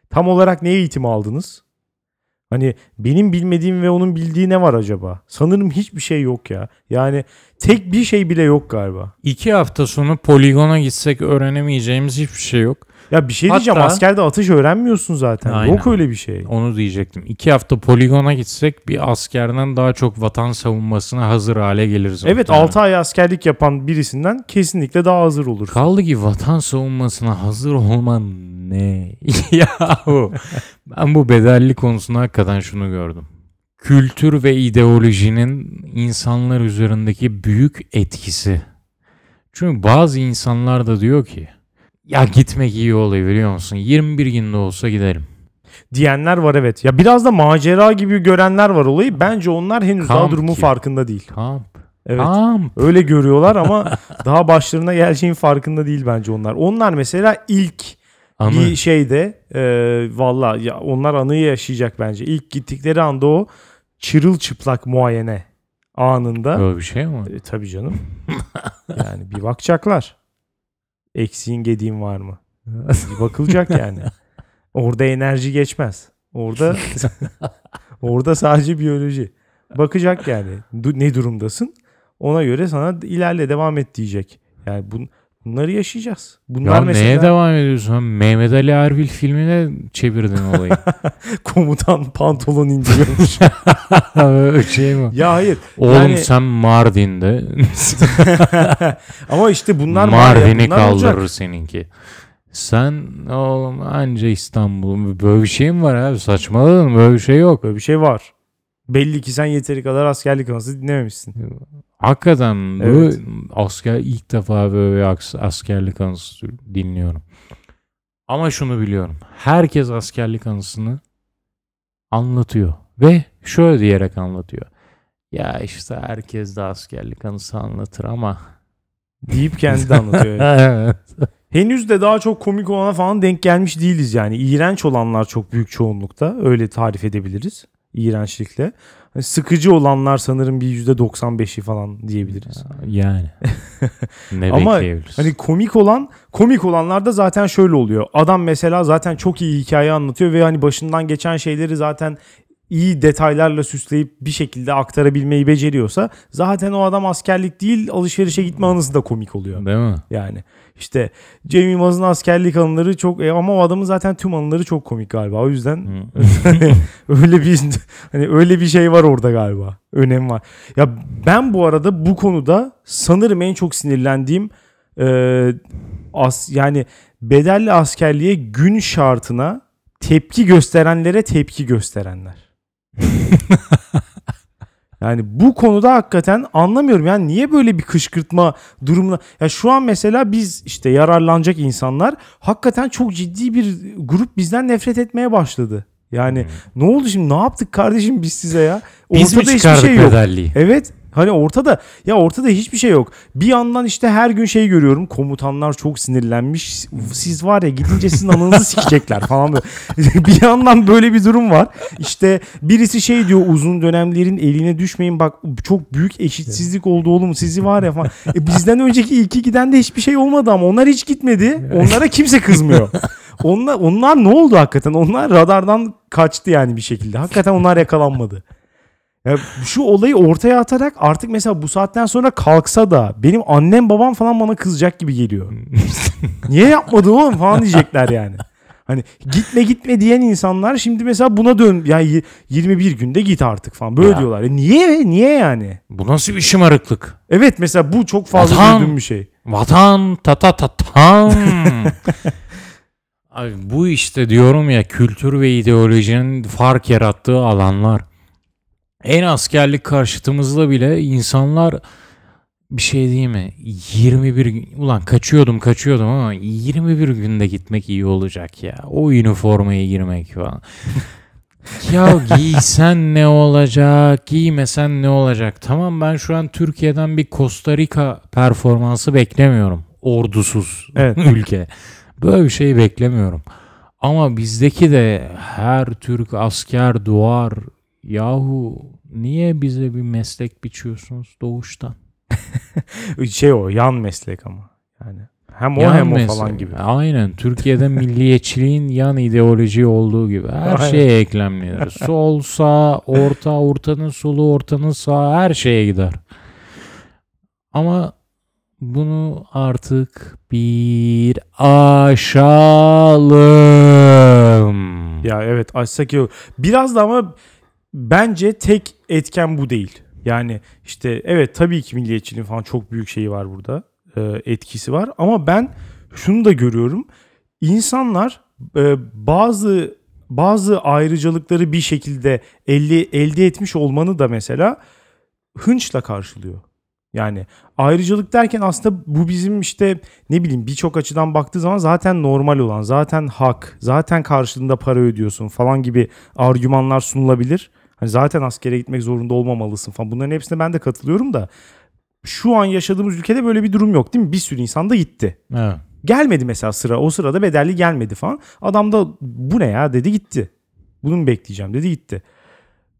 Tam olarak ne eğitimi aldınız? Hani benim bilmediğim ve onun bildiği ne var acaba? Sanırım hiçbir şey yok ya. Yani tek bir şey bile yok galiba. İki hafta sonu poligona gitsek öğrenemeyeceğimiz hiçbir şey yok. Ya bir şey diyeceğim Hatta- askerde atış öğrenmiyorsun zaten. Aynen. Yok öyle bir şey. Onu diyecektim. İki hafta poligona gitsek bir askerden daha çok vatan savunmasına hazır hale geliriz. Evet muhtemelen. 6 ay askerlik yapan birisinden kesinlikle daha hazır olur. Kaldı ki vatan savunmasına hazır olman ne? Yahu ben bu bedelli konusunda hakikaten şunu gördüm. Kültür ve ideolojinin insanlar üzerindeki büyük etkisi. Çünkü bazı insanlar da diyor ki ya gitmek iyi oluyor biliyor musun? 21 günde olsa giderim. diyenler var evet. Ya biraz da macera gibi görenler var olayı. Bence onlar henüz daha Kamp durumun gibi. farkında değil. Kamp. Evet. Kamp. Öyle görüyorlar ama daha başlarına geleceğin farkında değil bence onlar. Onlar mesela ilk Anı. bir şeyde e, valla ya onlar anıyı yaşayacak bence. İlk gittikleri anda o çırılçıplak muayene anında. Böyle bir şey mi? E, tabii canım. yani bir bakacaklar. Eksiğin gediğin var mı? Bakılacak yani. Orada enerji geçmez. Orada orada sadece biyoloji. Bakacak yani. Du- ne durumdasın? Ona göre sana ilerle devam et diyecek. Yani bun, bunları yaşayacağız. Bunlar Ya mesela neye devam ediyorsun? Mehmet Ali Erbil filmine çevirdin olayı. komutan pantolon indiriyormuş. Şey mi? ya hayır. Oğlum Yani- sen Mardin'de Ama işte bunlar Mardin'i bunlar olacak. kaldırır seninki. Sen oğlum anca İstanbul. Böyle bir şey mi var abi? Saçmaladın? Böyle bir şey yok. Böyle bir şey var. Belli ki sen yeteri kadar askerlik anısı dinlememişsin. Hakikaten bu Evet. asker ilk defa böyle aks- askerlik anısı dinliyorum. Ama şunu biliyorum. Herkes askerlik anısını anlatıyor. Ve şöyle diyerek anlatıyor. Ya işte herkes de askerlik anısı anlatır ama Deyip kendi de anlatıyor. Henüz de daha çok komik olana falan denk gelmiş değiliz yani. İğrenç olanlar çok büyük çoğunlukta. Öyle tarif edebiliriz. İğrençlikle. Hani sıkıcı olanlar sanırım bir %95'i falan diyebiliriz. Yani. ne Ama bekleyebiliriz? Hani komik olan komik olanlarda zaten şöyle oluyor. Adam mesela zaten çok iyi hikaye anlatıyor ve hani başından geçen şeyleri zaten iyi detaylarla süsleyip bir şekilde aktarabilmeyi beceriyorsa zaten o adam askerlik değil alışverişe gitme anısı da komik oluyor. Değil mi? Yani işte Cem Yılmaz'ın askerlik anıları çok e, ama o adamın zaten tüm anıları çok komik galiba. O yüzden öyle bir hani öyle bir şey var orada galiba. Önem var. Ya ben bu arada bu konuda sanırım en çok sinirlendiğim e, as, yani bedelli askerliğe gün şartına tepki gösterenlere tepki gösterenler. Yani bu konuda hakikaten anlamıyorum. Yani niye böyle bir kışkırtma durumuna... Ya şu an mesela biz işte yararlanacak insanlar hakikaten çok ciddi bir grup bizden nefret etmeye başladı. Yani ne oldu şimdi? Ne yaptık kardeşim biz size ya? Biz mi hiçbir şey yok. bedelliği? Evet. Hani ortada ya ortada hiçbir şey yok. Bir yandan işte her gün şey görüyorum. Komutanlar çok sinirlenmiş. Siz var ya gidince sizin ananızı sikecekler falan bir yandan böyle bir durum var. İşte birisi şey diyor uzun dönemlerin eline düşmeyin bak çok büyük eşitsizlik oldu oğlum sizi var ya falan. E bizden önceki iki giden de hiçbir şey olmadı ama onlar hiç gitmedi. Onlara kimse kızmıyor. Onlar, onlar ne oldu hakikaten? Onlar radardan kaçtı yani bir şekilde. Hakikaten onlar yakalanmadı. Ya şu olayı ortaya atarak artık mesela bu saatten sonra kalksa da benim annem babam falan bana kızacak gibi geliyor. Niye yapmadı oğlum falan diyecekler yani. Hani gitme gitme diyen insanlar şimdi mesela buna dön yani y- 21 günde git artık falan böyle Ya. diyorlar. E niye niye yani? Bu nasıl bir şımarıklık? Evet mesela bu çok fazla Vatan. duyduğum bir şey. Vatan ta ta ta tam. Abi bu işte diyorum ya kültür ve ideolojinin fark yarattığı alanlar. En askerlik karşıtımızda bile insanlar bir şey değil mi? 21 gün ulan kaçıyordum kaçıyordum ama 21 günde gitmek iyi olacak ya. O üniformaya girmek falan. ya giysen ne olacak, giymesen ne olacak? Tamam ben şu an Türkiye'den bir Costa Rica performansı beklemiyorum. Ordusuz Evet. ülke. Böyle bir şey beklemiyorum. Ama bizdeki de her Türk asker doğar. Yahu niye bize bir meslek biçiyorsunuz doğuştan? Şey o yan meslek ama. Yani hem o Yan hem o meslek. falan gibi. Aynen. Türkiye'de milliyetçiliğin yan ideoloji olduğu gibi. Her Aynen. şeye eklemlenir. Sol, sağ, orta, ortanın solu, ortanın sağ her şeye gider. Ama bunu artık bir aşalım. Ya evet açsak olur. Biraz da ama bence tek etken bu değil. Yani işte evet tabii ki milliyetçiliğin falan çok büyük şeyi var burada. e, etkisi var ama ben şunu da görüyorum. İnsanlar e, bazı bazı ayrıcalıkları bir şekilde elde, elde etmiş olmanı da mesela hınçla karşılıyor. Yani ayrıcalık derken aslında bu bizim işte ne bileyim birçok açıdan baktığı zaman zaten normal olan, zaten hak, zaten karşılığında para ödüyorsun falan gibi argümanlar sunulabilir. Hani zaten askere gitmek zorunda olmamalısın falan. Bunların hepsine ben de katılıyorum da şu an yaşadığımız ülkede böyle bir durum yok değil mi? Bir sürü insan da gitti. Evet. Gelmedi mesela sıra. O sırada bedelli gelmedi falan. Adam da bu ne ya dedi gitti. Bunu mu bekleyeceğim dedi gitti.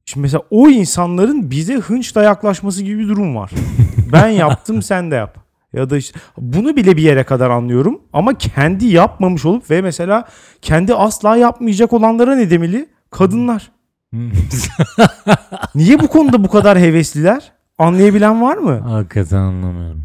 Şimdi mesela o insanların bize hınçla yaklaşması gibi bir durum var. ben yaptım sen de yap. Ya da işte bunu bile bir yere kadar anlıyorum ama kendi yapmamış olup ve mesela kendi asla yapmayacak olanlara ne demeli? Kadınlar. Niye bu konuda bu kadar hevesliler? Anlayabilen var mı? Hakikaten anlamıyorum.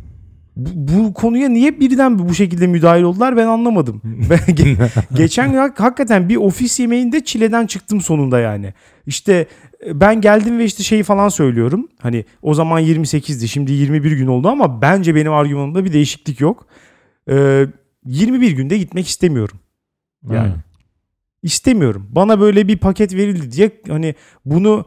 bu, bu konuya niye birden bu şekilde müdahil oldular ben anlamadım. Ben ge- geçen gün hak- hakikaten bir ofis yemeğinde çileden çıktım sonunda yani. İşte e, ben geldim ve işte şeyi falan söylüyorum. Hani o zaman 28'di şimdi 21 gün oldu ama bence benim argümanımda bir değişiklik yok. Ee, 21 günde gitmek istemiyorum. Yani. Yani. İstemiyorum. Bana böyle bir paket verildi diye hani bunu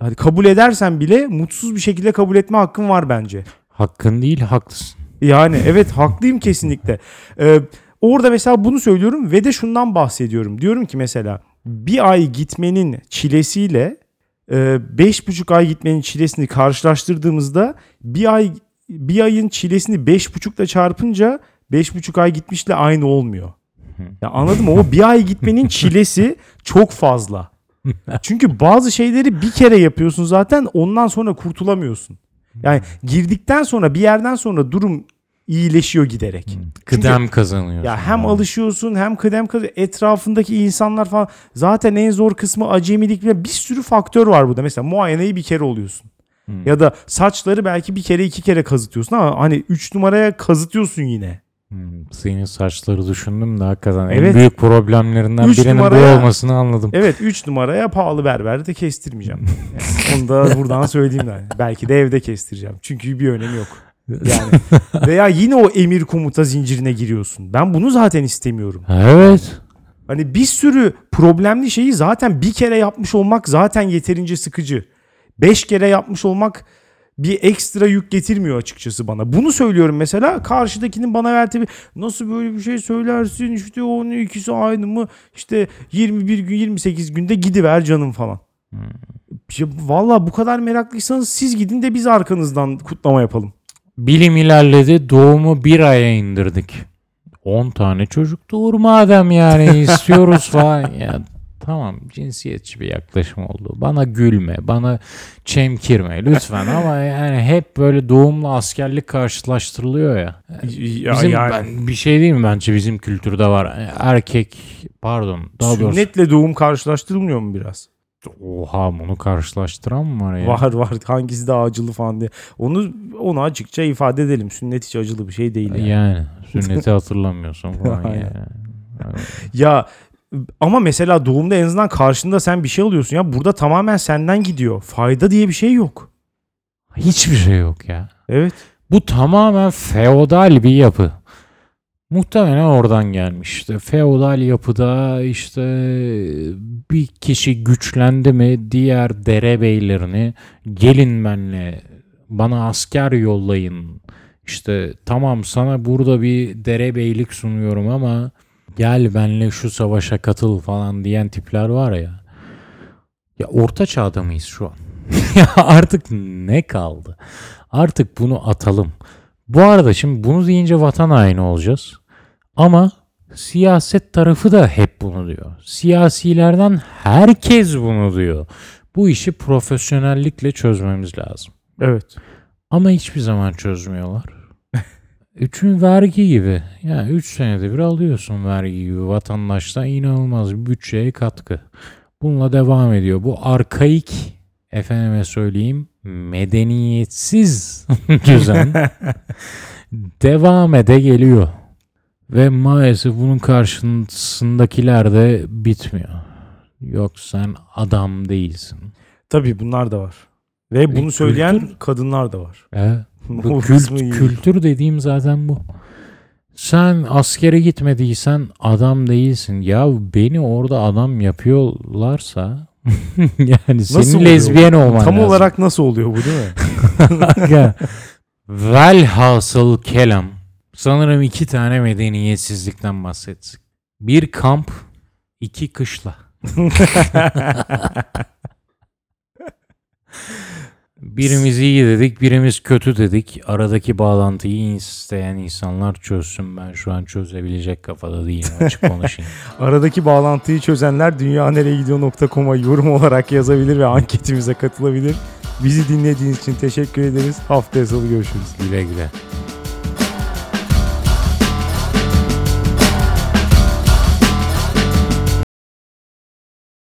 hani kabul edersen bile mutsuz bir şekilde kabul etme hakkın var bence. Hakkın değil haklısın. Yani evet haklıyım kesinlikle. Ee, orada mesela bunu söylüyorum ve de şundan bahsediyorum. Diyorum ki mesela bir ay gitmenin çilesiyle e, beş buçuk ay gitmenin çilesini karşılaştırdığımızda bir ay bir ayın çilesini beş buçukla çarpınca beş buçuk ay gitmişle aynı olmuyor. Ya anladın mı? O bir ay gitmenin çilesi çok fazla. Çünkü bazı şeyleri bir kere yapıyorsun zaten ondan sonra kurtulamıyorsun. Yani girdikten sonra bir yerden sonra durum iyileşiyor giderek. Kıdem kazanıyorsun. Ya hem Yani. alışıyorsun hem kıdem kazanıyorsun. Etrafındaki insanlar falan. Zaten en zor kısmı acemilik. Bir sürü faktör var burada. Mesela muayeneyi bir kere oluyorsun. Hmm. Ya da saçları belki bir kere iki kere kazıtıyorsun ama hani üç numaraya kazıtıyorsun yine. Hmm, Senin saçları düşündüm de hakikaten en Evet. büyük problemlerinden Üç birinin numaraya- bu olmasını anladım. Evet 3 numaraya pahalı berberde kestirmeyeceğim. Yani onu da buradan söyleyeyim de. Belki de evde kestireceğim. Çünkü bir önemi yok. Yani veya yine o emir komuta zincirine giriyorsun. Ben bunu zaten istemiyorum. Evet. Hani bir sürü problemli şeyi zaten bir kere yapmış olmak zaten yeterince sıkıcı. Beş kere yapmış olmak bir ekstra yük getirmiyor açıkçası bana. Bunu söylüyorum mesela karşıdakinin bana verdiği nasıl böyle bir şey söylersin işte onun ikisi aynı mı işte 21 gün 28 günde gidiver canım falan. Ya, Valla bu kadar meraklıysanız siz gidin de biz arkanızdan kutlama yapalım. Bilim ilerledi. Doğumu bir aya indirdik. 10 tane çocuk doğur madem yani istiyoruz falan. Ya tamam cinsiyetçi bir yaklaşım oldu. Bana gülme, bana çemkirme lütfen ama yani hep böyle doğumla askerlik karşılaştırılıyor ya. Ya, Bizim yani ben, bir şey değil mi bence bizim kültürde var. Erkek pardon daha doğrusu sünnetle doğum karşılaştırılmıyor mu biraz? oha bunu karşılaştıran mı var ya? Var var hangisi daha acılı falan diye. Onu onu açıkça ifade edelim. Sünnet hiç acılı bir şey değil yani. Yani sünneti hatırlamıyorsun falan yani. Ya ama mesela doğumda en azından karşında sen bir şey alıyorsun ya. Burada tamamen senden gidiyor. Fayda diye bir şey yok. Hiçbir şey yok ya. Evet. Bu tamamen feodal bir yapı. Muhtemelen oradan gelmiş. İşte feodal yapıda işte bir kişi güçlendi mi diğer derebeylerini gelin benle bana asker yollayın. İşte tamam sana burada bir derebeylik sunuyorum ama gel benle şu savaşa katıl falan diyen tipler var ya. Ya orta çağda mıyız şu an? ya artık ne kaldı? Artık bunu atalım. Bu arada şimdi bunu deyince vatan haini olacağız. Ama siyaset tarafı da hep bunu diyor. Siyasilerden herkes bunu diyor. Bu işi profesyonellikle çözmemiz lazım. Evet. Ama hiçbir zaman çözmüyorlar. Üçün vergi gibi. Yani 3 senede bir alıyorsun vergi gibi vatandaştan inanılmaz bir bütçeye katkı. Bununla devam ediyor. Bu arkaik efendime söyleyeyim medeniyetsiz düzen devam ede geliyor. Ve maalesef bunun karşısındakiler de bitmiyor. Yok sen adam değilsin. Tabii bunlar da var. Ve bunu kültür- söyleyen kadınlar da var. Evet. Bu kült- kültür dediğim zaten bu. Sen askere gitmediysen adam değilsin. Ya beni orada adam yapıyorlarsa yani senin oluyor lezbiyen olman Tam lazım. olarak nasıl oluyor bu değil mi? Velhasıl kelam. Sanırım iki tane medeniyetsizlikten bahsettik. Bir kamp, iki kışla. Birimiz iyi dedik, birimiz kötü dedik. Aradaki bağlantıyı isteyen insanlar çözsün. Ben şu an çözebilecek kafada değilim açık konuşayım. Aradaki bağlantıyı çözenler dünyanereyegidiyor.com'a yorum olarak yazabilir ve anketimize katılabilir. Bizi dinlediğiniz için teşekkür ederiz. Haftaya salı görüşürüz. güle güle.